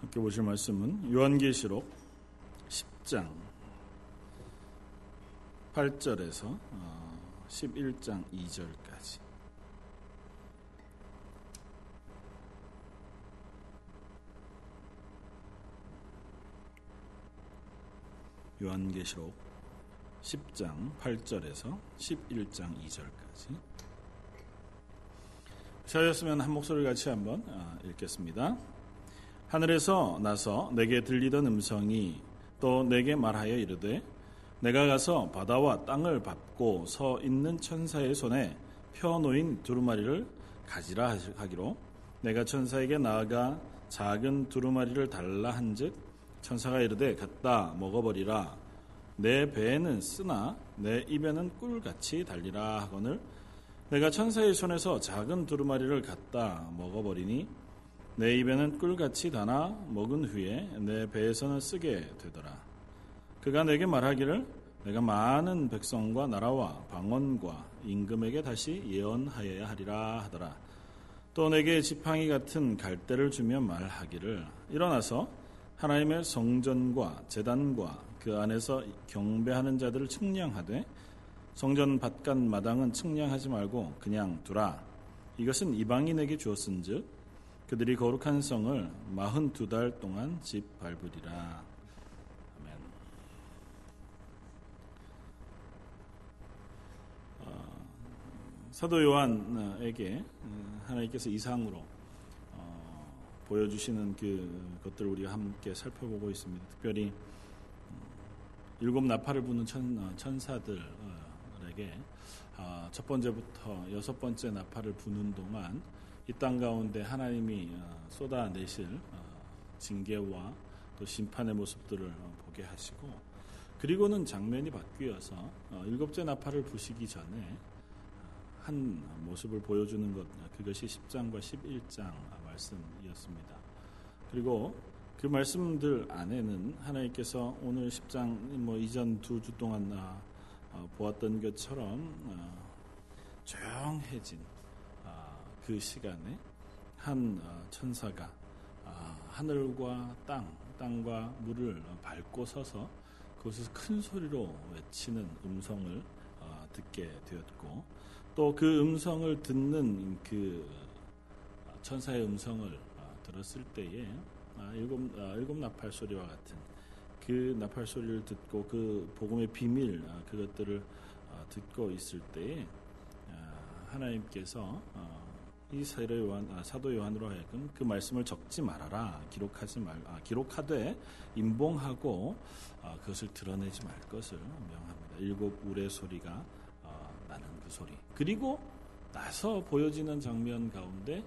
함께 보실 말씀은 요한계시록 10장 8절에서 11장 2절까지 요한계시록 10장 8절에서 11장 2절까지 자였으면 한 목소리 같이 한번 아, 읽겠습니다. 하늘에서 나서 내게 들리던 음성이 또 내게 말하여 이르되 내가 가서 바다와 땅을 밟고 서 있는 천사의 손에 펴 놓인 두루마리를 가지라 하기로 내가 천사에게 나아가 작은 두루마리를 달라 한즉 천사가 이르되 갖다 먹어버리라. 내 배에는 쓰나 내 입에는 꿀같이 달리라 하거늘 내가 천사의 손에서 작은 두루마리를 갖다 먹어버리니 내 입에는 꿀같이 다나 먹은 후에 내 배에서는 쓰게 되더라 그가 내게 말하기를 내가 많은 백성과 나라와 방언과 임금에게 다시 예언하여야 하리라 하더라 또 내게 지팡이 같은 갈대를 주며 말하기를 일어나서 하나님의 성전과 재단과 그 안에서 경배하는 자들을 측량하되 성전 바깥 마당은 측량하지 말고 그냥 두라. 이것은 이방인에게 주었은즉 그들이 거룩한 성을 마흔 두 달 동안 집 밟으리라. 아멘. 어, 사도 요한에게 어, 하나님께서 이상으로 보여주시는 그 것들을 우리가 함께 살펴보고 있습니다. 특별히 음, 일곱 나팔을 부는 천, 어, 천사들에게 아, 첫 번째부터 여섯 번째 나팔을 부는 동안 이 땅 가운데 하나님이 어, 쏟아내실 어, 징계와 또 심판의 모습들을 보게 하시고 그리고는 장면이 바뀌어서 일곱째 나팔을 부시기 전에 한 모습을 보여주는 것 그것이 10장과 11장 말씀이었습니다. 그리고 그 말씀들 안에는 하나님께서 오늘 10장 뭐 이전 두 주 동안 어, 보았던 것처럼 어, 조용해진 어, 그 시간에 한 천사가 하늘과 땅, 땅과 물을 밟고 서서 그곳에서 큰 소리로 외치는 음성을 듣게 되었고 또 그 음성을 듣는 그 천사의 음성을 아, 들었을 때에 아, 일곱, 아, 일곱 나팔 소리와 같은 그 나팔 소리를 듣고 그 복음의 비밀 그것들을 듣고 있을 때에 하나님께서 이 사도 요한 사도 요한으로 하여금 그 말씀을 적지 말아라. 기록하지 말 아, 기록하되 임봉하고 아, 그것을 드러내지 말 것을 명합니다. 일곱 우레 소리가 아, 나는 그 소리. 그리고 나서 보여지는 장면 가운데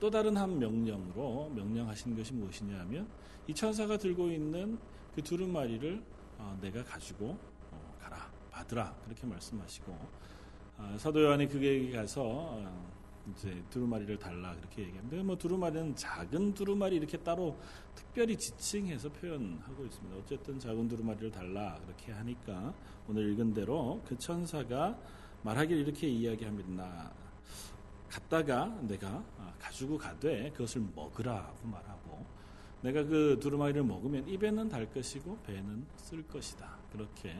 또 다른 한 명령으로 명령하신 것이 무엇이냐 하면 이 천사가 들고 있는 그 두루마리를 어, 내가 가지고 어, 가라. 받으라. 그렇게 말씀하시고 어, 사도 요한이 그에게 가서 이제 두루마리를 달라 그렇게 얘기합니다. 뭐 두루마리는 작은 두루마리 이렇게 따로 특별히 지칭해서 표현하고 있습니다. 어쨌든 작은 두루마리를 달라 그렇게 하니까 오늘 읽은 대로 그 천사가 말하길 이렇게 이야기합니다. 나 갔다가 내가 가지고 가되 그것을 먹으라고 말하고 내가 그 두루마리를 먹으면 입에는 달 것이고 배는 쓸 것이다. 그렇게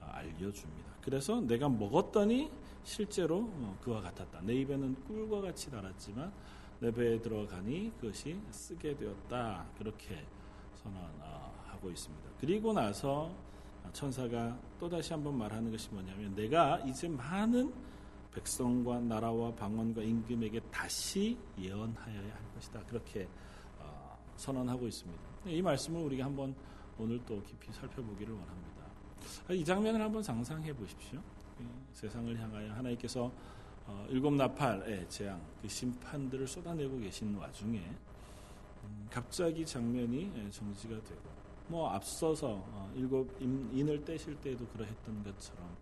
어, 알려줍니다. 그래서 내가 먹었더니 실제로 어, 그와 같았다. 내 입에는 꿀과 같이 달았지만 내 배에 들어가니 그것이 쓰게 되었다. 그렇게 선언하고 있습니다. 그리고 나서 천사가 또 다시 한번 말하는 것이 뭐냐면 내가 이제 많은 백성과 나라와 방언과 임금에게 다시 예언하여야 할 것이다. 그렇게 어, 선언하고 있습니다. 이 말씀을 우리가 한번 오늘 또 깊이 살펴보기를 원합니다. 이 장면을 한번 상상해 보십시오. 세상을 향하여 하나님께서 어, 일곱 나팔의 재앙, 그 심판들을 쏟아내고 계신 와중에 음, 갑자기 장면이 예, 정지가 되고 뭐 앞서서 어, 일곱 인을 떼실 때에도 그러했던 것처럼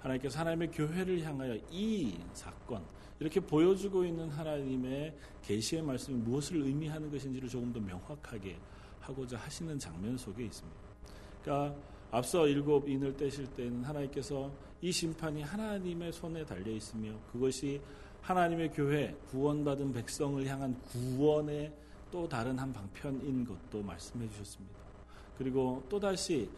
하나님께서 하나님의 교회를 향하여 이 사건 이렇게 보여주고 있는 하나님의 계시의 말씀이 무엇을 의미하는 것인지를 조금 더 명확하게 하고자 하시는 장면 속에 있습니다. 그러니까 앞서 일곱 인을 떼실 때는 하나님께서 이 심판이 하나님의 손에 달려 있으며 그것이 하나님의 교회 구원받은 백성을 향한 구원의 또 다른 한 방편인 것도 말씀해 주셨습니다. 그리고 또다시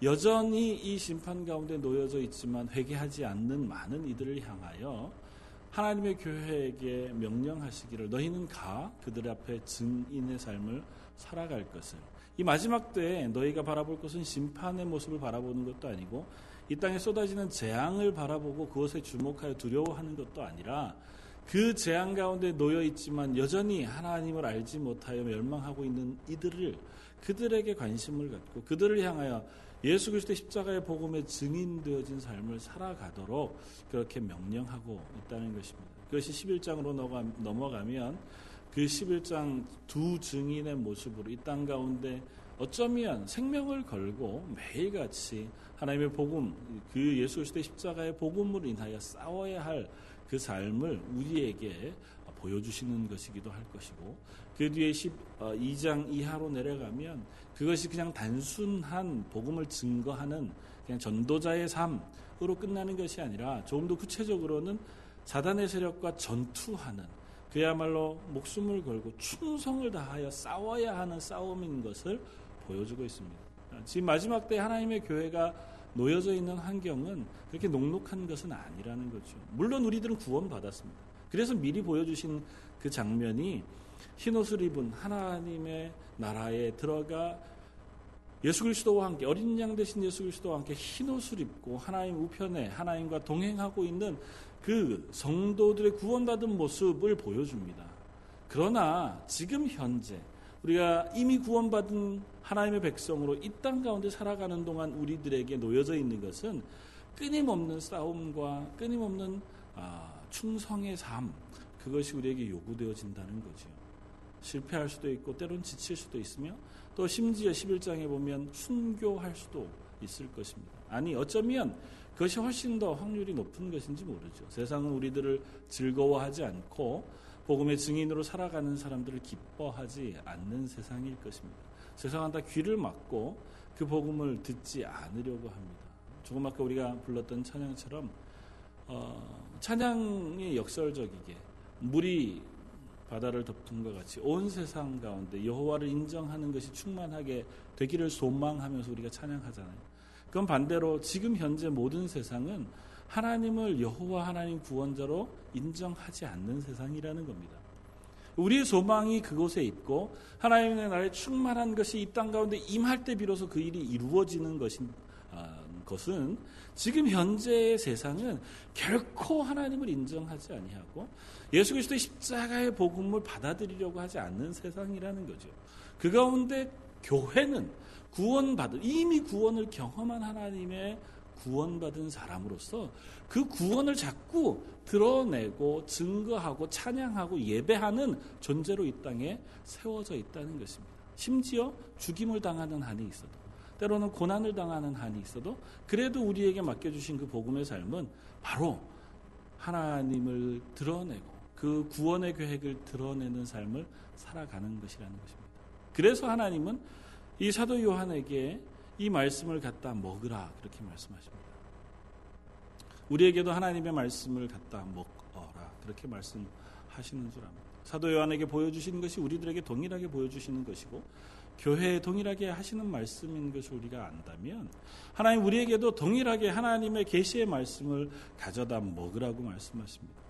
여전히 이 심판 가운데 놓여져 있지만 회개하지 않는 많은 이들을 향하여 하나님의 교회에게 명령하시기를 너희는 가 그들 앞에 증인의 삶을 살아갈 것을 이 마지막 때에 너희가 바라볼 것은 심판의 모습을 바라보는 것도 아니고 이 땅에 쏟아지는 재앙을 바라보고 그것에 주목하여 두려워하는 것도 아니라 그 재앙 가운데 놓여 있지만 여전히 하나님을 알지 못하여 멸망하고 있는 이들을 그들에게 관심을 갖고 그들을 향하여 예수 그리스도의 십자가의 복음에 증인되어진 삶을 살아가도록 그렇게 명령하고 있다는 것입니다. 그것이 11장으로 넘어가면 그 11장 두 증인의 모습으로 이 땅 가운데 어쩌면 생명을 걸고 매일같이 하나님의 복음, 그 예수 그리스도의 십자가의 복음으로 인하여 싸워야 할 그 삶을 우리에게 보여주시는 것이기도 할 것이고 그 뒤에 12장 어, 이하로 내려가면 그것이 그냥 단순한 복음을 증거하는 그냥 전도자의 삶으로 끝나는 것이 아니라 조금 더 구체적으로는 사단의 세력과 전투하는 그야말로 목숨을 걸고 충성을 다하여 싸워야 하는 싸움인 것을 보여주고 있습니다. 지금 마지막 때 하나님의 교회가 놓여져 있는 환경은 그렇게 녹록한 것은 아니라는 거죠. 물론 우리들은 구원받았습니다. 그래서 미리 보여주신 그 장면이 흰옷을 입은 하나님의 나라에 들어가 예수 그리스도와 함께 어린 양 대신 예수 그리스도와 함께 흰 옷을 입고 하나님 우편에 하나님과 동행하고 있는 그 성도들의 구원받은 모습을 보여줍니다. 그러나 지금 현재 우리가 이미 구원받은 하나님의 백성으로 이 땅 가운데 살아가는 동안 우리들에게 놓여져 있는 것은 끊임없는 싸움과 끊임없는 아, 충성의 삶 그것이 우리에게 요구되어진다는 거죠. 실패할 수도 있고 때론 지칠 수도 있으며 또 심지어 11장에 보면 순교할 수도 있을 것입니다. 아니 어쩌면 그것이 훨씬 더 확률이 높은 것인지 모르죠. 세상은 우리들을 즐거워하지 않고 복음의 증인으로 살아가는 사람들을 기뻐하지 않는 세상일 것입니다. 세상은 다 귀를 막고 그 복음을 듣지 않으려고 합니다. 조금 아까 우리가 불렀던 찬양처럼 어, 찬양이 역설적이게 물이 바다를 덮은 것 같이 온 세상 가운데 여호와를 인정하는 것이 충만하게 되기를 소망하면서 우리가 찬양하잖아요. 그건 반대로 지금 현재 모든 세상은 하나님을 여호와 하나님 구원자로 인정하지 않는 세상이라는 겁니다. 우리의 소망이 그곳에 있고 하나님의 나라에 충만한 것이 이 땅 가운데 임할 때 비로소 그 일이 이루어지는 것인 아, 것은 지금 현재의 세상은 결코 하나님을 인정하지 아니하고 예수 그리스도의 십자가의 복음을 받아들이려고 하지 않는 세상이라는 거죠. 그 가운데 교회는 구원받은 이미 구원을 경험한 하나님의 구원받은 사람으로서 그 구원을 자꾸 드러내고 증거하고 찬양하고 예배하는 존재로 이 땅에 세워져 있다는 것입니다. 심지어 죽임을 당하는 한이 있어도 때로는 고난을 당하는 한이 있어도 그래도 우리에게 맡겨주신 그 복음의 삶은 바로 하나님을 드러내고 그 구원의 계획을 드러내는 삶을 살아가는 것이라는 것입니다. 그래서 하나님은 이 사도 요한에게 이 말씀을 갖다 먹으라 그렇게 말씀하십니다. 우리에게도 하나님의 말씀을 갖다 먹어라 그렇게 말씀하시는 줄 압니다. 사도 요한에게 보여주시는 것이 우리들에게 동일하게 보여주시는 것이고 교회에 동일하게 하시는 말씀인 것을 우리가 안다면 하나님 우리에게도 동일하게 하나님의 계시의 말씀을 가져다 먹으라고 말씀하십니다.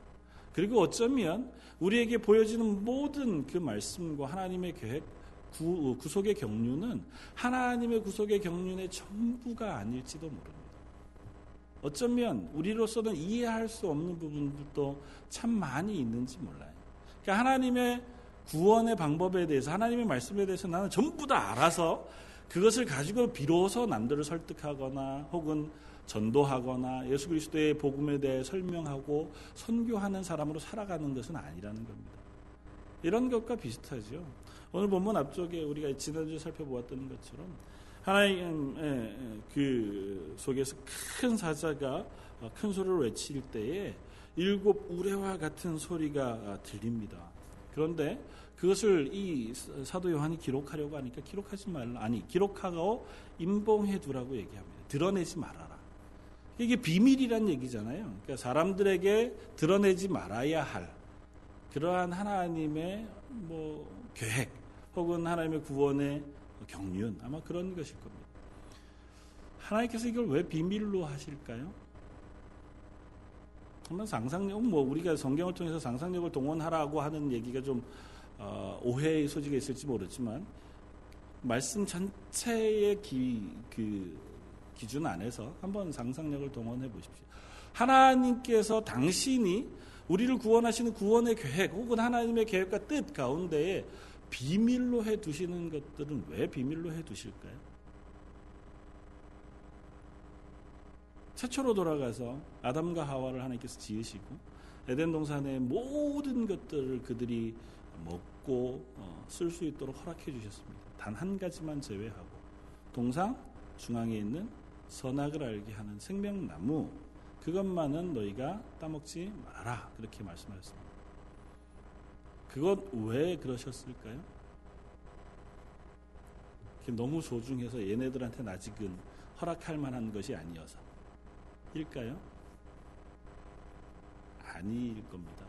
그리고 어쩌면 우리에게 보여지는 모든 그 말씀과 하나님의 계획 구, 구속의 경륜은 하나님의 구속의 경륜의 전부가 아닐지도 모릅니다. 어쩌면 우리로서는 이해할 수 없는 부분들도 참 많이 있는지 몰라요. 그러니까 하나님의 구원의 방법에 대해서 하나님의 말씀에 대해서 나는 전부 다 알아서 그것을 가지고 비로소 남들을 설득하거나 혹은 전도하거나 예수 그리스도의 복음에 대해 설명하고 선교하는 사람으로 살아가는 것은 아니라는 겁니다. 이런 것과 비슷하죠. 오늘 본문 앞쪽에 우리가 지난주에 살펴보았던 것처럼 하나님의 그 속에서 큰 사자가 큰 소리를 외칠 때에 일곱 우레와 같은 소리가 들립니다. 그런데 그것을 이 사도 요한이 기록하려고 하니까 기록하지 말라. 아니, 기록하고 임봉해 두라고 얘기합니다. 드러내지 말아라. 이게 비밀이란 얘기잖아요. 그러니까 사람들에게 드러내지 말아야 할 그러한 하나님의 뭐 계획, 혹은 하나님의 구원의 경륜 아마 그런 것일 겁니다. 하나님께서 이걸 왜 비밀로 하실까요? 한번 상상력 뭐 우리가 성경을 통해서 상상력을 동원하라고 하는 얘기가 좀 어, 오해의 소지가 있을지 모르지만 말씀 전체의 기, 그 기준 안에서 한번 상상력을 동원해 보십시오. 하나님께서 당신이 우리를 구원하시는 구원의 계획 혹은 하나님의 계획과 뜻 가운데에 비밀로 해 두시는 것들은 왜 비밀로 해 두실까요? 최초로 돌아가서 아담과 하와를 하나님께서 지으시고 에덴 동산의 모든 것들을 그들이 먹고 어, 쓸수 있도록 허락해 주셨습니다. 단 한 가지만 제외하고 동상 중앙에 있는 선악을 알게 하는 생명나무 그것만은 너희가 따먹지 마라 그렇게 말씀하셨습니다. 그것 왜 그러셨을까요? 너무 소중해서 얘네들한테 아직은 허락할 만한 것이 아니어서 일까요? 아닐 겁니다.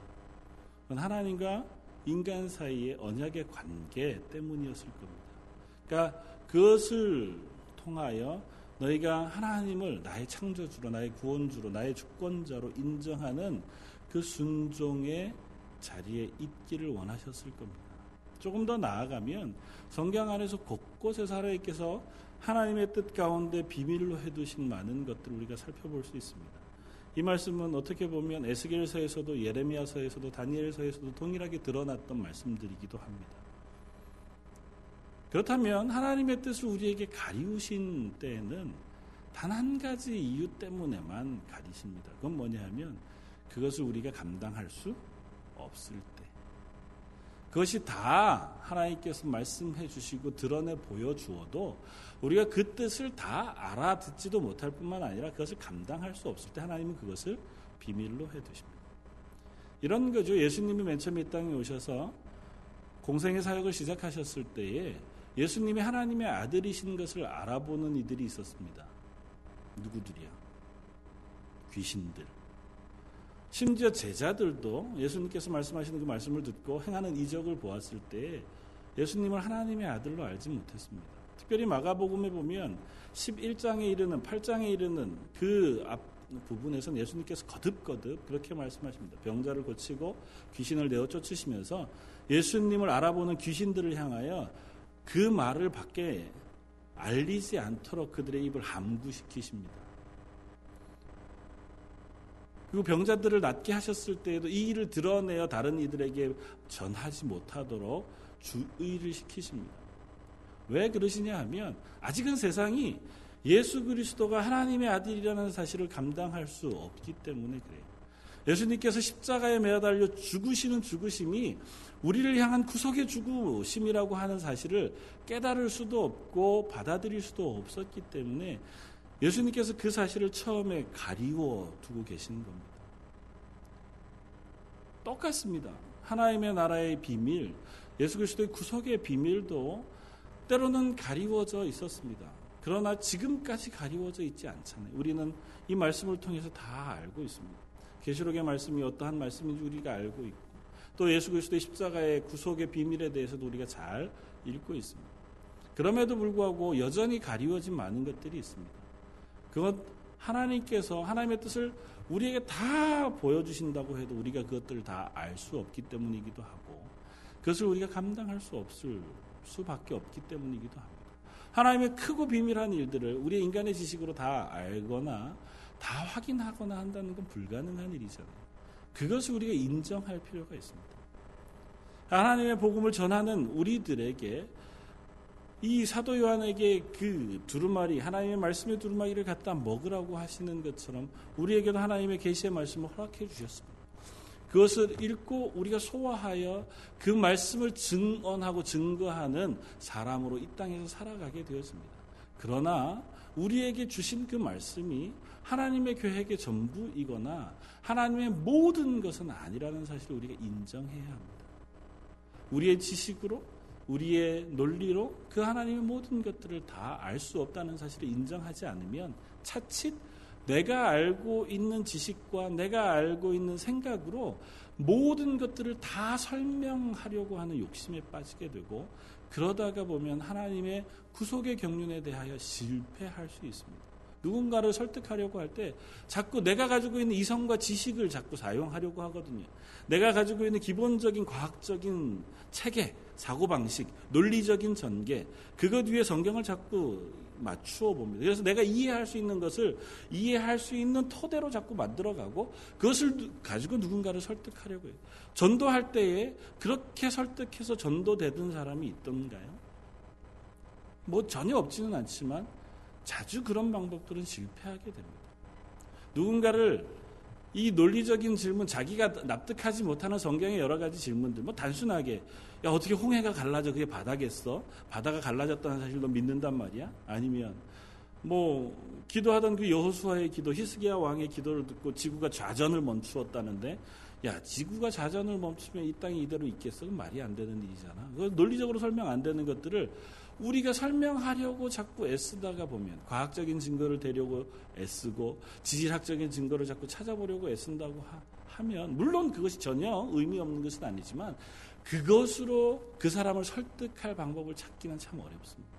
하나님과 인간 사이의 언약의 관계 때문이었을 겁니다. 그러니까 그것을 통하여 너희가 하나님을 나의 창조주로, 나의 구원주로, 나의 주권자로 인정하는 그 순종의 자리에 있기를 원하셨을 겁니다. 조금 더 나아가면 성경 안에서 곳곳에서 하나님께서 하나님의 뜻 가운데 비밀로 해두신 많은 것들을 우리가 살펴볼 수 있습니다. 이 말씀은 어떻게 보면 에스겔서에서도 예레미야서에서도 다니엘서에서도 동일하게 드러났던 말씀들이기도 합니다. 그렇다면 하나님의 뜻을 우리에게 가리우신 때에는 단 한 가지 이유 때문에만 가리십니다. 그건 뭐냐 하면 그것을 우리가 감당할 수 없을 때. 그것이 다 하나님께서 말씀해 주시고 드러내 보여 주어도 우리가 그 뜻을 다 알아듣지도 못할 뿐만 아니라 그것을 감당할 수 없을 때 하나님은 그것을 비밀로 해 두십니다. 이런 거죠. 예수님이 맨 처음에 이 땅에 오셔서 공생의 사역을 시작하셨을 때에 예수님이 하나님의 아들이신 것을 알아보는 이들이 있었습니다. 누구들이야? 귀신들. 심지어 제자들도 예수님께서 말씀하시는 그 말씀을 듣고 행하는 이적을 보았을 때 예수님을 하나님의 아들로 알지 못했습니다. 특별히 마가복음에 보면 11장에 이르는 8장에 이르는 그 앞 부분에서는 예수님께서 거듭거듭 그렇게 말씀하십니다. 병자를 고치고 귀신을 내어 쫓으시면서 예수님을 알아보는 귀신들을 향하여 그 말을 밖에 알리지 않도록 그들의 입을 함구시키십니다. 그리고 병자들을 낫게 하셨을 때에도 이 일을 드러내어 다른 이들에게 전하지 못하도록 주의를 시키십니다. 왜 그러시냐 하면 아직은 세상이 예수 그리스도가 하나님의 아들이라는 사실을 감당할 수 없기 때문에 그래요. 예수님께서 십자가에 매달려 죽으시는 죽으심이 우리를 향한 구속의 죽으심이라고 하는 사실을 깨달을 수도 없고 받아들일 수도 없었기 때문에 예수님께서 그 사실을 처음에 가리워 두고 계시는 겁니다. 똑같습니다. 하나님의 나라의 비밀, 예수 그리스도의 구속의 비밀도 때로는 가리워져 있었습니다. 그러나 지금까지 가리워져 있지 않잖아요. 우리는 이 말씀을 통해서 다 알고 있습니다. 계시록의 말씀이 어떠한 말씀인지 우리가 알고 있고 또 예수 그리스도의 십자가의 구속의 비밀에 대해서도 우리가 잘 읽고 있습니다. 그럼에도 불구하고 여전히 가리워진 많은 것들이 있습니다. 그건 하나님께서 하나님의 뜻을 우리에게 다 보여주신다고 해도 우리가 그것들을 다 알 수 없기 때문이기도 하고 그것을 우리가 감당할 수 없을 수밖에 없기 때문이기도 합니다. 하나님의 크고 비밀한 일들을 우리 인간의 지식으로 다 알거나 다 확인하거나 한다는 건 불가능한 일이잖아요. 그것을 우리가 인정할 필요가 있습니다. 하나님의 복음을 전하는 우리들에게 이 사도 요한에게 그 두루마리 하나님의 말씀의 두루마리를 갖다 먹으라고 하시는 것처럼 우리에게도 하나님의 계시의 말씀을 허락해 주셨습니다. 그것을 읽고 우리가 소화하여 그 말씀을 증언하고 증거하는 사람으로 이 땅에서 살아가게 되었습니다. 그러나 우리에게 주신 그 말씀이 하나님의 계획의 전부이거나 하나님의 모든 것은 아니라는 사실을 우리가 인정해야 합니다. 우리의 지식으로 우리의 논리로 그 하나님의 모든 것들을 다 알 수 없다는 사실을 인정하지 않으면 차칫 내가 알고 있는 지식과 내가 알고 있는 생각으로 모든 것들을 다 설명하려고 하는 욕심에 빠지게 되고 그러다가 보면 하나님의 구속의 경륜에 대하여 실패할 수 있습니다. 누군가를 설득하려고 할 때 자꾸 내가 가지고 있는 이성과 지식을 자꾸 사용하려고 하거든요. 내가 가지고 있는 기본적인 과학적인 체계, 사고방식, 논리적인 전개, 그것 위에 성경을 자꾸 맞추어 봅니다. 그래서 내가 이해할 수 있는 것을 이해할 수 있는 토대로 자꾸 만들어가고 그것을 가지고 누군가를 설득하려고 해요. 전도할 때에 그렇게 설득해서 전도되던 사람이 있던가요? 뭐 전혀 없지는 않지만 자주 그런 방법들은 실패하게 됩니다. 누군가를 이 논리적인 질문, 자기가 납득하지 못하는 성경의 여러 가지 질문들, 뭐 단순하게, 야, 어떻게 홍해가 갈라져? 그게 바다겠어? 바다가 갈라졌다는 사실도 믿는단 말이야? 아니면, 뭐, 기도하던 그 여호수아의 기도, 히스기야 왕의 기도를 듣고 지구가 좌전을 멈추었다는데, 야, 지구가 좌전을 멈추면 이 땅이 이대로 있겠어? 그 말이 안 되는 일이잖아. 그 논리적으로 설명 안 되는 것들을 우리가 설명하려고 자꾸 애쓰다가 보면 과학적인 증거를 대려고 애쓰고 지질학적인 증거를 자꾸 찾아보려고 애쓴다고 하, 면 물론 그것이 전혀 의미 없는 것은 아니지만 그것으로 그 사람을 설득할 방법을 찾기는 참 어렵습니다.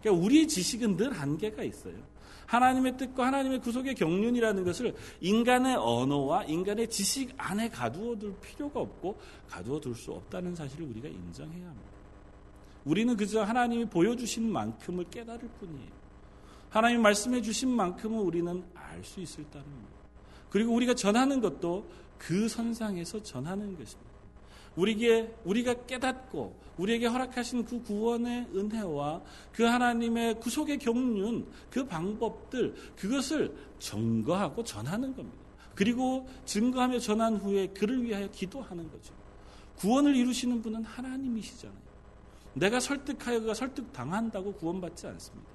그러니까 우리의 지식은 늘 한계가 있어요. 하나님의 뜻과 하나님의 구속의 경륜이라는 것을 인간의 언어와 인간의 지식 안에 가두어 둘 필요가 없고 가두어 둘 수 없다는 사실을 우리가 인정해야 합니다. 우리는 그저 하나님이 보여주신 만큼을 깨달을 뿐이에요. 하나님 말씀해 주신 만큼은 우리는 알 수 있을 따름입니다. 그리고 우리가 전하는 것도 그 선상에서 전하는 것입니다. 우리에게 우리가 깨닫고 우리에게 허락하신 그 구원의 은혜와 그 하나님의 구속의 경륜 그 방법들 그것을 증거하고 전하는 겁니다. 그리고 증거하며 전한 후에 그를 위하여 기도하는 거죠. 구원을 이루시는 분은 하나님이시잖아요. 내가 설득하여 그가 설득당한다고 구원받지 않습니다.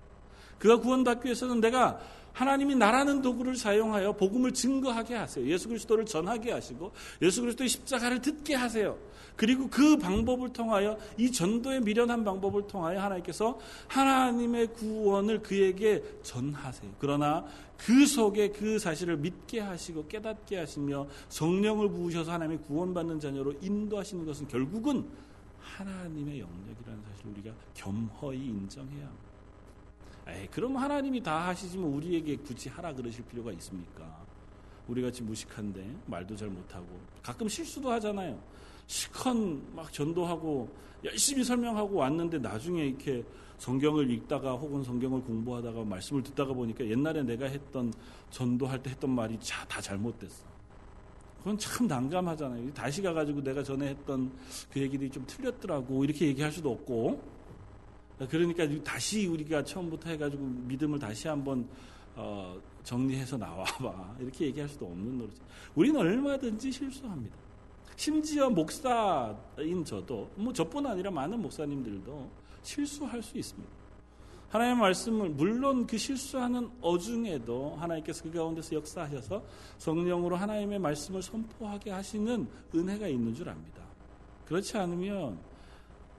그가 구원받기 위해서는 내가 하나님이 나라는 도구를 사용하여 복음을 증거하게 하세요. 예수 그리스도를 전하게 하시고 예수 그리스도의 십자가를 듣게 하세요. 그리고 그 방법을 통하여 이 전도의 미련한 방법을 통하여 하나님께서 하나님의 구원을 그에게 전하세요. 그러나 그 속에 그 사실을 믿게 하시고 깨닫게 하시며 성령을 부으셔서 하나님의 구원받는 자녀로 인도하시는 것은 결국은 하나님의 영역이라는 사실을 우리가 겸허히 인정해야 합니다. 에이, 그럼 하나님이 다 하시지만 우리에게 굳이 하라 그러실 필요가 있습니까? 우리 같이 무식한데 말도 잘 못하고 가끔 실수도 하잖아요. 실컷 막 전도하고 열심히 설명하고 왔는데 나중에 이렇게 성경을 읽다가 혹은 성경을 공부하다가 말씀을 듣다가 보니까 옛날에 내가 했던 전도할 때 했던 말이 다 잘못됐어. 그건 참 난감하잖아요. 다시 가가지고 내가 전에 했던 그 얘기들이 좀 틀렸더라고. 이렇게 얘기할 수도 없고. 그러니까 다시 우리가 처음부터 해가지고 믿음을 다시 한번 어, 정리해서 나와봐. 이렇게 얘기할 수도 없는 노릇이. 우리는 얼마든지 실수합니다. 심지어 목사인 저도, 뭐 저뿐 아니라 많은 목사님들도 실수할 수 있습니다. 하나님의 말씀을 물론 그 실수하는 어중에도 하나님께서 그 가운데서 역사하셔서 성령으로 하나님의 말씀을 선포하게 하시는 은혜가 있는 줄 압니다. 그렇지 않으면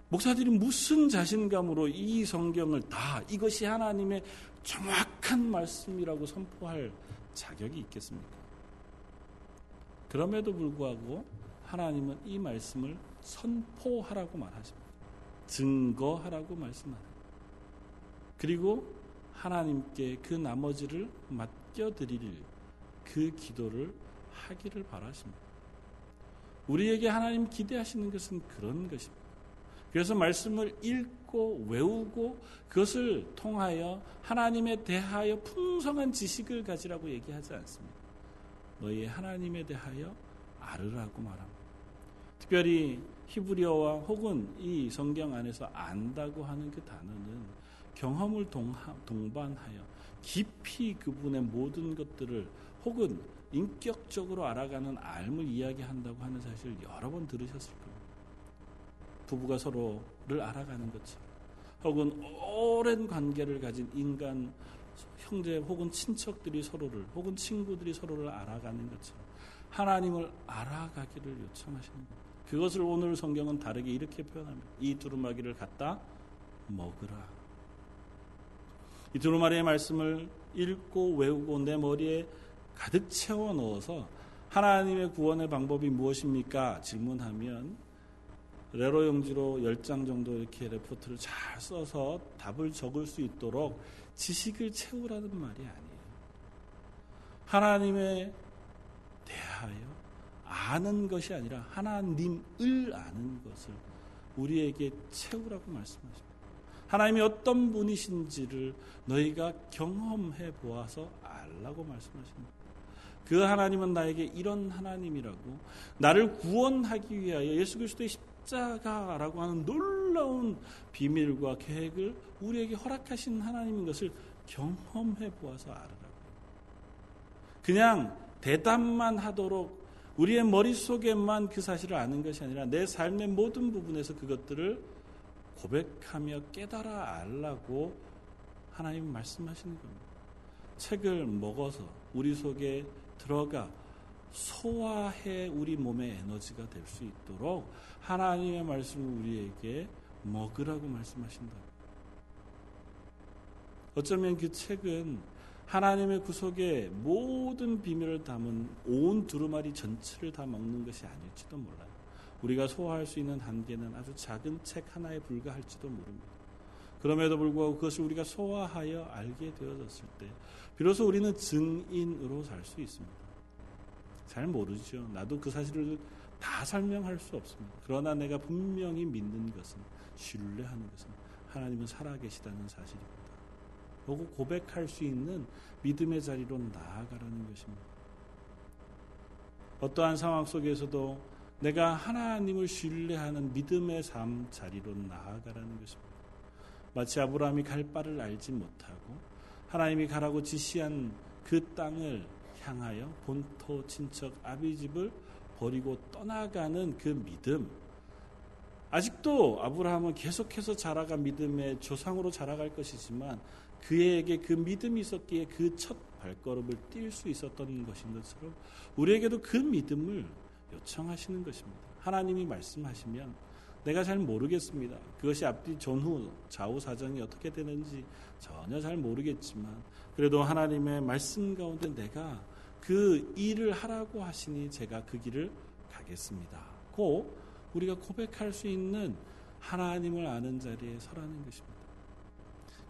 목사들이 무슨 자신감으로 이 성경을 다 이것이 하나님의 정확한 말씀이라고 선포할 자격이 있겠습니까? 그럼에도 불구하고 하나님은 이 말씀을 선포하라고 말하십니다. 증거하라고 말씀하십니다. 그리고 하나님께 그 나머지를 맡겨드릴 그 기도를 하기를 바라십니다. 우리에게 하나님 기대하시는 것은 그런 것입니다. 그래서 말씀을 읽고 외우고 그것을 통하여 하나님에 대하여 풍성한 지식을 가지라고 얘기하지 않습니다. 너희 하나님에 대하여 알으라고 말합니다. 특별히 히브리어와 혹은 이 성경 안에서 안다고 하는 그 단어는 경험을 동하, 동반하여 깊이 그분의 모든 것들을 혹은 인격적으로 알아가는 알을 이야기한다고 하는 사실을 여러 번 들으셨을 겁니다. 부부가 서로를 알아가는 것처럼 혹은 오랜 관계를 가진 인간 형제 혹은 친척들이 서로를 혹은 친구들이 서로를 알아가는 것처럼 하나님을 알아가기를 요청하시는 겁니다. 그것을 오늘 성경은 다르게 이렇게 표현합니다. 이 두루마기를 갖다 먹으라. 이 두루마리의 말씀을 읽고 외우고 내 머리에 가득 채워 넣어서 하나님의 구원의 방법이 무엇입니까? 질문하면 레로 용지로 10장 정도 이렇게 레포트를 잘 써서 답을 적을 수 있도록 지식을 채우라는 말이 아니에요. 하나님에 대하여 아는 것이 아니라 하나님을 아는 것을 우리에게 채우라고 말씀하십니다. 하나님이 어떤 분이신지를 너희가 경험해 보아서 알라고 말씀하십니다. 그 하나님은 나에게 이런 하나님이라고 나를 구원하기 위하여 예수 그리스도의 십자가라고 하는 놀라운 비밀과 계획을 우리에게 허락하신 하나님인 것을 경험해 보아서 알으라고. 그냥 대답만 하도록 우리의 머릿속에만 그 사실을 아는 것이 아니라 내 삶의 모든 부분에서 그것들을 고백하며 깨달아 알라고 하나님 말씀하시는 겁니다. 책을 먹어서 우리 속에 들어가 소화해 우리 몸의 에너지가 될 수 있도록 하나님의 말씀을 우리에게 먹으라고 말씀하신다. 어쩌면 그 책은 하나님의 구속의 모든 비밀을 담은 온 두루마리 전체를 다 먹는 것이 아닐지도 몰라요. 우리가 소화할 수 있는 한계는 아주 작은 책 하나에 불과할지도 모릅니다. 그럼에도 불구하고 그것을 우리가 소화하여 알게 되어졌을 때 비로소 우리는 증인으로 살 수 있습니다. 잘 모르죠. 나도 그 사실을 다 설명할 수 없습니다. 그러나 내가 분명히 믿는 것은 신뢰하는 것은 하나님은 살아계시다는 사실입니다. 보고 고백할 수 있는 믿음의 자리로 나아가라는 것입니다. 어떠한 상황 속에서도 내가 하나님을 신뢰하는 믿음의 삶 자리로 나아가라는 것입니다. 마치 아브라함이 갈 바를 알지 못하고 하나님이 가라고 지시한 그 땅을 향하여 본토 친척 아비 집을 버리고 떠나가는 그 믿음. 아직도 아브라함은 계속해서 자라가 믿음의 조상으로 자라갈 것이지만 그에게 그 믿음이 있었기에 그 첫 발걸음을 뛸 수 있었던 것인 것처럼 우리에게도 그 믿음을 요청하시는 것입니다. 하나님이 말씀하시면 내가 잘 모르겠습니다. 그것이 앞뒤 전후 좌우 사정이 어떻게 되는지 전혀 잘 모르겠지만 그래도 하나님의 말씀 가운데 내가 그 일을 하라고 하시니 제가 그 길을 가겠습니다. 고 우리가 고백할 수 있는 하나님을 아는 자리에 서라는 것입니다.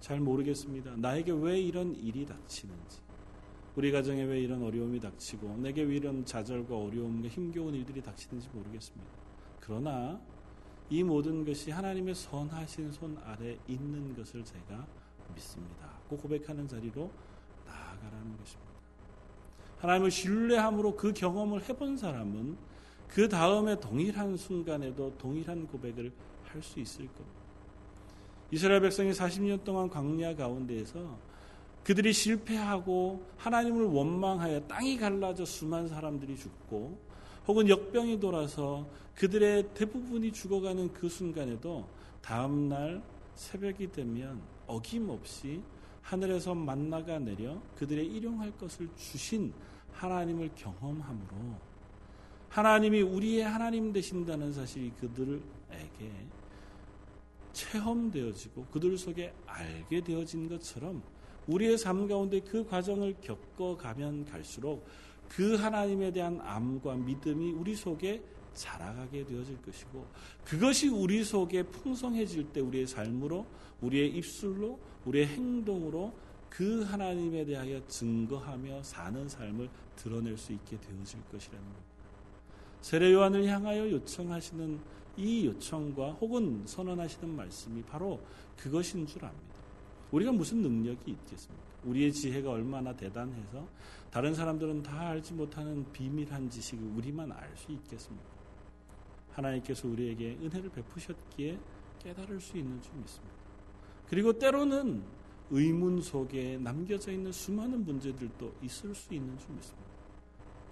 잘 모르겠습니다. 나에게 왜 이런 일이 닥치는지, 우리 가정에 왜 이런 어려움이 닥치고, 내게 왜 이런 좌절과 어려움과 힘겨운 일들이 닥치는지 모르겠습니다. 그러나 이 모든 것이 하나님의 선하신 손 아래 있는 것을 제가 믿습니다. 그 고백하는 자리로 나아가라는 것입니다. 하나님을 신뢰함으로 그 경험을 해본 사람은 그 다음에 동일한 순간에도 동일한 고백을 할 수 있을 겁니다. 이스라엘 백성이 40년 동안 광야 가운데에서 그들이 실패하고 하나님을 원망하여 땅이 갈라져 수많은 사람들이 죽고 혹은 역병이 돌아서 그들의 대부분이 죽어가는 그 순간에도 다음날 새벽이 되면 어김없이 하늘에서 만나가 내려 그들의 일용할 것을 주신 하나님을 경험함으로 하나님이 우리의 하나님 되신다는 사실이 그들에게 체험되어지고 그들 속에 알게 되어진 것처럼 우리의 삶 가운데 그 과정을 겪어가면 갈수록 그 하나님에 대한 암과 믿음이 우리 속에 자라가게 되어질 것이고 그것이 우리 속에 풍성해질 때 우리의 삶으로 우리의 입술로 우리의 행동으로 그 하나님에 대하여 증거하며 사는 삶을 드러낼 수 있게 되어질 것이라는 겁니다. 세례 요한을 향하여 요청하시는 이 요청과 혹은 선언하시는 말씀이 바로 그것인 줄 압니다. 우리가 무슨 능력이 있겠습니까? 우리의 지혜가 얼마나 대단해서 다른 사람들은 다 알지 못하는 비밀한 지식을 우리만 알 수 있겠습니까? 하나님께서 우리에게 은혜를 베푸셨기에 깨달을 수 있는 줄 믿습니다. 그리고 때로는 의문 속에 남겨져 있는 수많은 문제들도 있을 수 있는 줄 믿습니다.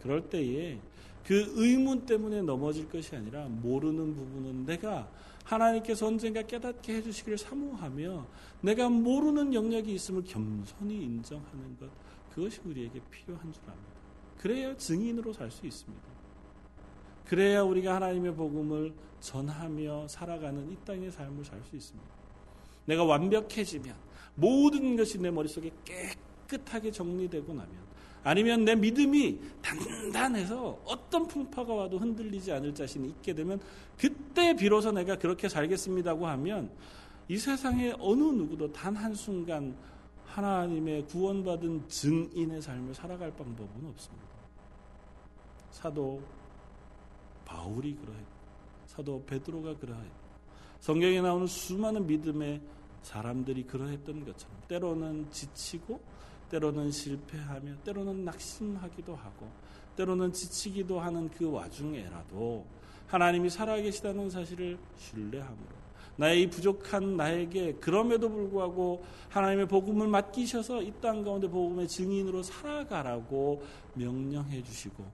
그럴 때에 그 의문 때문에 넘어질 것이 아니라 모르는 부분은 내가 하나님께서 언젠가 깨닫게 해주시기를 사모하며 내가 모르는 영역이 있음을 겸손히 인정하는 것 그것이 우리에게 필요한 줄 압니다. 그래야 증인으로 살 수 있습니다. 그래야 우리가 하나님의 복음을 전하며 살아가는 이 땅의 삶을 살 수 있습니다. 내가 완벽해지면 모든 것이 내 머릿속에 깨끗하게 정리되고 나면 아니면 내 믿음이 단단해서 어떤 풍파가 와도 흔들리지 않을 자신이 있게 되면 그때 비로소 내가 그렇게 살겠습니다고 하면 이 세상의 어느 누구도 단 한순간 하나님의 구원받은 증인의 삶을 살아갈 방법은 없습니다. 사도 바울이 그러했고 사도 베드로가 그러했고 성경에 나오는 수많은 믿음의 사람들이 그러했던 것처럼 때로는 지치고 때로는 실패하며 때로는 낙심하기도 하고 때로는 지치기도 하는 그 와중에라도 하나님이 살아계시다는 사실을 신뢰함으로 나의 이 부족한 나에게 그럼에도 불구하고 하나님의 복음을 맡기셔서 이 땅 가운데 복음의 증인으로 살아가라고 명령해 주시고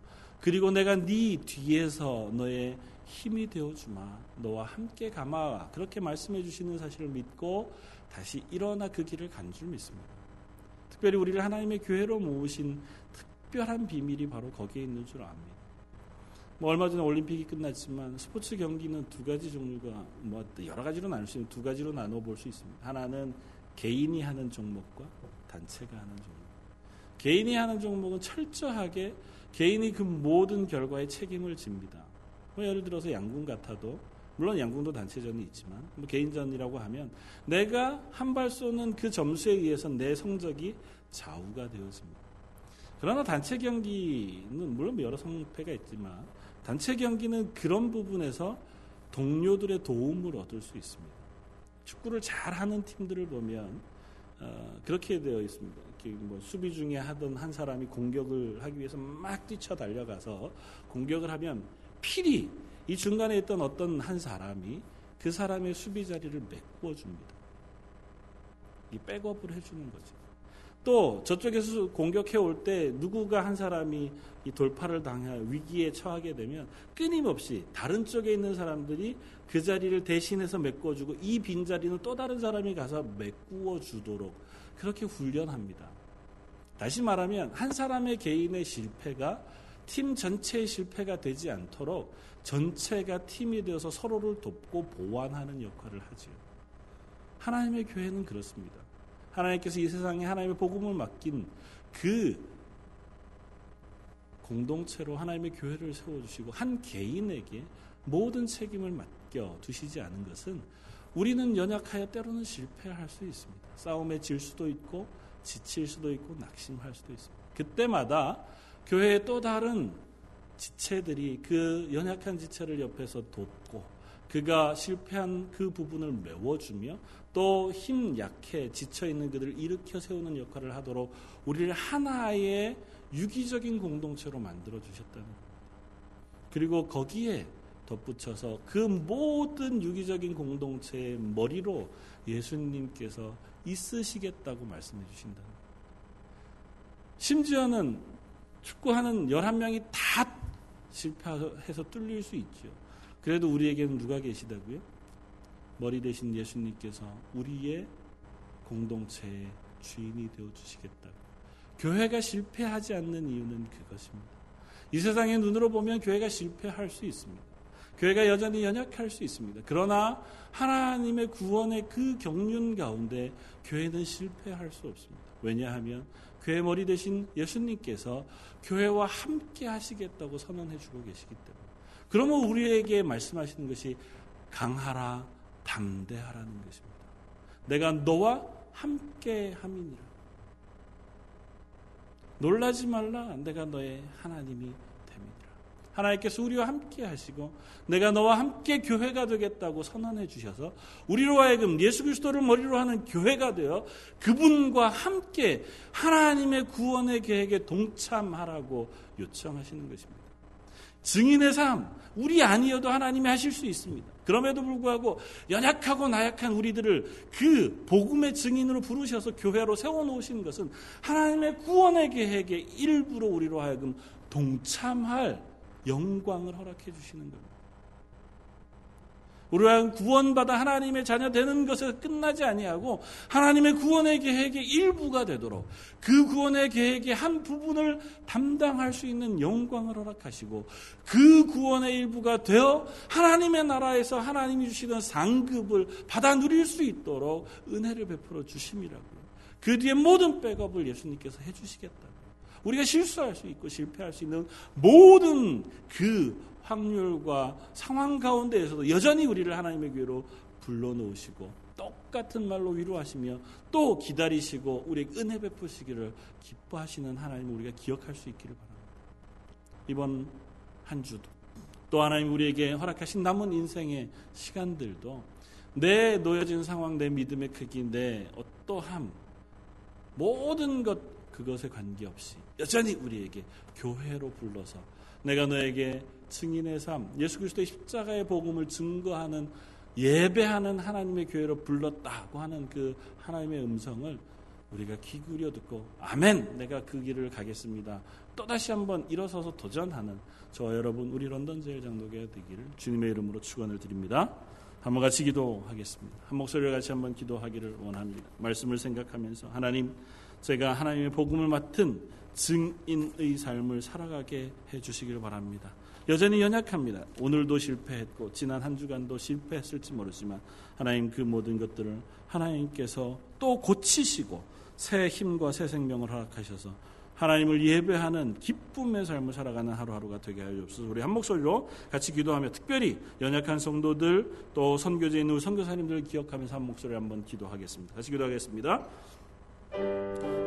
그리고 내가 네 뒤에서 너의 힘이 되어 주마 너와 함께 가마 그렇게 말씀해 주시는 사실을 믿고 다시 일어나 그 길을 간 줄 믿습니다. 특별히 우리를 하나님의 교회로 모으신 특별한 비밀이 바로 거기에 있는 줄 압니다. 뭐 얼마 전에 올림픽이 끝났지만 스포츠 경기는 두 가지 종류가 뭐 여러 가지로 나눌 수 있는 두 가지로 나눠 볼 수 있습니다. 하나는 개인이 하는 종목과 단체가 하는 종목. 개인이 하는 종목은 철저하게 개인이 그 모든 결과에 책임을 집니다. 뭐 예를 들어서 양궁 같아도 물론 양궁도 단체전이 있지만 뭐 개인전이라고 하면 내가 한 발 쏘는 그 점수에 의해서 내 성적이 좌우가 되어집니다. 그러나 단체 경기는 물론 여러 성패가 있지만 단체 경기는 그런 부분에서 동료들의 도움을 얻을 수 있습니다. 축구를 잘하는 팀들을 보면 어, 그렇게 되어 있습니다. 뭐 수비 중에 하던 한 사람이 공격을 하기 위해서 막 뛰쳐 달려가서 공격을 하면 필히 이 중간에 있던 어떤 한 사람이 그 사람의 수비 자리를 메꾸어 줍니다. 이 백업을 해주는 거죠. 또 저쪽에서 공격해 올 때 누구가 한 사람이 이 돌파를 당할 위기에 처하게 되면 끊임없이 다른 쪽에 있는 사람들이 그 자리를 대신해서 메꿔주고 이 빈 자리는 또 다른 사람이 가서 메꾸어 주도록 그렇게 훈련합니다. 다시 말하면 한 사람의 개인의 실패가 팀 전체의 실패가 되지 않도록 전체가 팀이 되어서 서로를 돕고 보완하는 역할을 하지요. 하나님의 교회는 그렇습니다. 하나님께서 이 세상에 하나님의 복음을 맡긴 그 공동체로 하나님의 교회를 세워주시고 한 개인에게 모든 책임을 맡겨 두시지 않은 것은 우리는 연약하여 때로는 실패할 수 있습니다. 싸움에 질 수도 있고 지칠 수도 있고 낙심할 수도 있습니다. 그때마다 교회의 또 다른 지체들이 그 연약한 지체를 옆에서 돕고 그가 실패한 그 부분을 메워주며 또 힘 약해 지쳐 있는 그들을 일으켜 세우는 역할을 하도록 우리를 하나의 유기적인 공동체로 만들어 주셨다는 겁니다. 그리고 거기에 덧붙여서 그 모든 유기적인 공동체의 머리로 예수님께서 있으시겠다고 말씀해 겁니다. 심지어는 축구하는 11명이 다 실패해서 뚫릴 수 있죠. 그래도 우리에게는 누가 계시다고요? 머리 대신 예수님께서 우리의 공동체의 주인이 되어 주시겠다고. 교회가 실패하지 않는 이유는 그것입니다. 이 세상의 눈으로 보면 교회가 실패할 수 있습니다. 교회가 여전히 연약할 수 있습니다. 그러나 하나님의 구원의 그 경륜 가운데 교회는 실패할 수 없습니다. 왜냐하면 교회 머리 대신 예수님께서 교회와 함께 하시겠다고 선언해 주고 계시기 때문에. 그러면 우리에게 말씀하시는 것이 강하라, 담대하라는 것입니다. 내가 너와 함께 함이니라. 놀라지 말라. 내가 너의 하나님이. 하나님께서 우리와 함께 하시고 내가 너와 함께 교회가 되겠다고 선언해 주셔서 우리로 하여금 예수 그리스도를 머리로 하는 교회가 되어 그분과 함께 하나님의 구원의 계획에 동참하라고 요청하시는 것입니다. 증인의 삶, 우리 아니어도 하나님이 하실 수 있습니다. 그럼에도 불구하고 연약하고 나약한 우리들을 그 복음의 증인으로 부르셔서 교회로 세워놓으신 것은 하나님의 구원의 계획의 일부로 우리로 하여금 동참할 영광을 허락해 주시는 겁니다. 우리가 구원받아 하나님의 자녀 되는 것에 끝나지 아니하고 하나님의 구원의 계획의 일부가 되도록 그 구원의 계획의 한 부분을 담당할 수 있는 영광을 허락하시고 그 구원의 일부가 되어 하나님의 나라에서 하나님이 주시던 상급을 받아 누릴 수 있도록 은혜를 베풀어 주심이라고요. 그 뒤에 모든 백업을 예수님께서 해주시겠다고. 우리가 실수할 수 있고 실패할 수 있는 모든 그 확률과 상황 가운데에서도 여전히 우리를 하나님의 교회로 불러놓으시고 똑같은 말로 위로하시며 또 기다리시고 우리에게 은혜 베푸시기를 기뻐하시는 하나님을 우리가 기억할 수 있기를 바랍니다. 이번 한 주도 또 하나님 우리에게 허락하신 남은 인생의 시간들도 내 놓여진 상황, 내 믿음의 크기, 내 어떠함 모든 것 그것에 관계없이 여전히 우리에게 교회로 불러서 내가 너에게 증인의 삶, 예수 그리스도의 십자가의 복음을 증거하는 예배하는 하나님의 교회로 불렀다고 하는 그 하나님의 음성을 우리가 기울여 듣고 아멘 내가 그 길을 가겠습니다. 또다시 한번 일어서서 도전하는 저 여러분 우리 런던 제일장로교회 되기를 주님의 이름으로 축원을 드립니다. 한번 같이 기도하겠습니다. 한 목소리를 같이 한번 기도하기를 원합니다. 말씀을 생각하면서 하나님 제가 하나님의 복음을 맡은 증인의 삶을 살아가게 해 주시길 바랍니다. 여전히 연약합니다. 오늘도 실패했고 지난 한 주간도 실패했을지 모르지만 하나님 그 모든 것들을 하나님께서 또 고치시고 새 힘과 새 생명을 허락하셔서 하나님을 예배하는 기쁨의 삶을 살아가는 하루하루가 되게 하여 주옵소서. 우리 한 목소리로 같이 기도하며 특별히 연약한 성도들 또 선교제에 있는 선교사님들을 기억하면서 한 목소리 한번 기도하겠습니다. 같이 기도하겠습니다.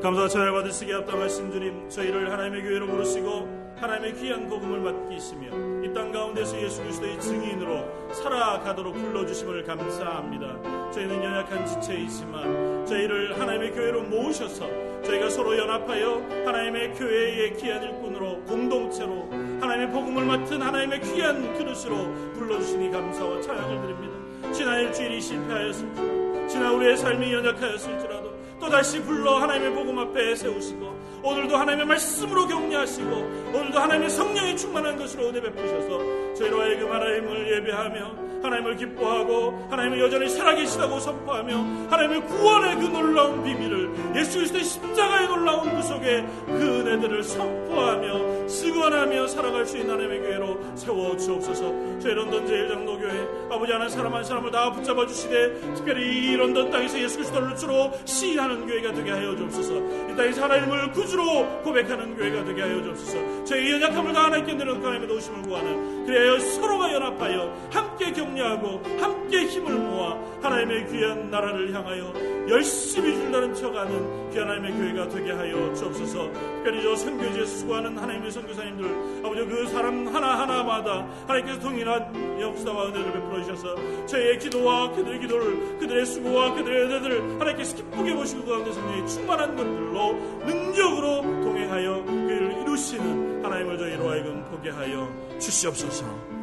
감사와 찬양 받으시기 합당하신 주님 저희를 하나님의 교회로 부르시고 하나님의 귀한 복음을 맡기시며 이 땅 가운데서 예수 그리스도의 증인으로 살아가도록 불러주심을 감사합니다. 저희는 연약한 지체이지만 저희를 하나님의 교회로 모으셔서 저희가 서로 연합하여 하나님의 교회의 귀한 일꾼으로 공동체로 하나님의 복음을 맡은 하나님의 귀한 그릇으로 불러주시니 감사와 찬양을 드립니다. 지난 일주일이 실패하였을지라도 지난 우리의 삶이 연약하였을지라도 또다시 불러 하나님의 복음 앞에 세우시고 오늘도 하나님의 말씀으로 격려하시고 오늘도 하나님의 성령이 충만한 것으로 은혜 베푸셔서 저희로 하여금 하나님을 예배하며 하나님을 기뻐하고 하나님을 여전히 살아계시다고 선포하며 하나님의 구원의 그 놀라운 비밀을 예수 그리스도의 십자가의 놀라운 그 속에 그 은혜들을 선포하며 승원하며 살아갈 수 있는 하나님의 교회로 세워 주옵소서. 저희 런던 제일장로교회 아버지 하나님 사람 한 사람을 다 붙잡아 주시되 특별히 이 런던 땅에서 예수 그리스도를 주로 시인하는 교회가 되게 하여 주옵소서. 이 땅에서 하나님을 구주로 고백하는 교회가 되게 하여 주옵소서. 저희 연약함을 다 하나님께 내려놓고 하나님의 도우심을 구하는 그래야 서로가 연합하여 함께 경 격려하고 함께 힘을 모아 하나님의 귀한 나라를 향하여 열심히 줄다름 쳐가는 귀한 하나님의 교회가 되게 하여 주옵소서. 특별히 저 선교지에 수고하는 하나님의 선교사님들 아버지 그 사람 하나하나마다 하나님께서 동일한 역사와 은혜를 베풀어 주셔서 저희의 기도와 그들의 기도를 그들의 수고와 그들의 은혜들을 하나님께서 기쁘게 보시고 그 가운데 성령이 충만한 것들로 능력으로 동행하여 그를 이루시는 하나님을 저희로 하여금 보게 하여 주시옵소서.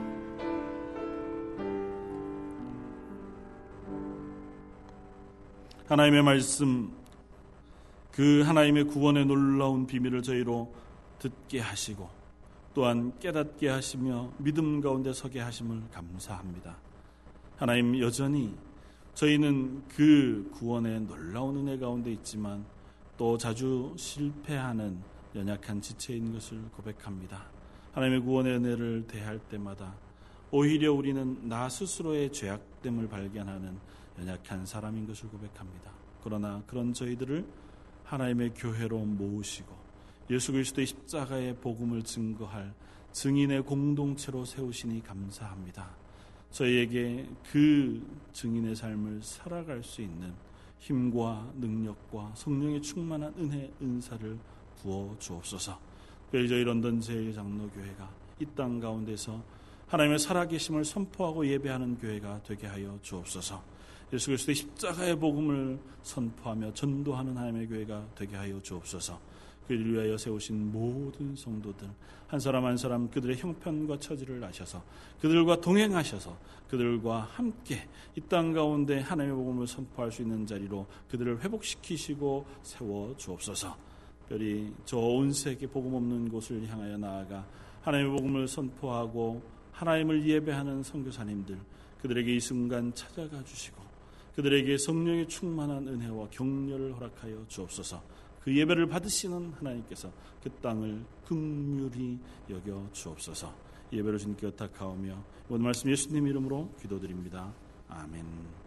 하나님의 말씀, 그 하나님의 구원의 놀라운 비밀을 저희로 듣게 하시고 또한 깨닫게 하시며 믿음 가운데 서게 하심을 감사합니다. 하나님 여전히 저희는 그 구원의 놀라운 은혜 가운데 있지만 또 자주 실패하는 연약한 지체인 것을 고백합니다. 하나님의 구원의 은혜를 대할 때마다 오히려 우리는 나 스스로의 죄악됨을 발견하는 연약한 사람인 것을 고백합니다. 그러나 그런 저희들을 하나님의 교회로 모으시고 예수 그리스도의 십자가의 복음을 증거할 증인의 공동체로 세우시니 감사합니다. 저희에게 그 증인의 삶을 살아갈 수 있는 힘과 능력과 성령의 충만한 은혜 은사를 부어 주옵소서. 저희 런던 제일장로교회가 이 땅 가운데서 하나님의 살아계심을 선포하고 예배하는 교회가 되게 하여 주옵소서. 예수 그리스도의 십자가의 복음을 선포하며 전도하는 하나님의 교회가 되게 하여 주옵소서. 그를 위하여 세우신 모든 성도들 한 사람 한 사람 그들의 형편과 처지를 아셔서 그들과 동행하셔서 그들과 함께 이 땅 가운데 하나님의 복음을 선포할 수 있는 자리로 그들을 회복시키시고 세워 주옵소서. 특별히 저 온 세계 복음 없는 곳을 향하여 나아가 하나님의 복음을 선포하고 하나님을 예배하는 선교사님들 그들에게 이 순간 찾아가 주시고 그들에게 성령의 충만한 은혜와 격려를 허락하여 주옵소서. 그 예배를 받으시는 하나님께서 그 땅을 극률히 여겨 주옵소서. 예배를 주님께 탁하오며 오늘 말씀 예수님 이름으로 기도드립니다. 아멘.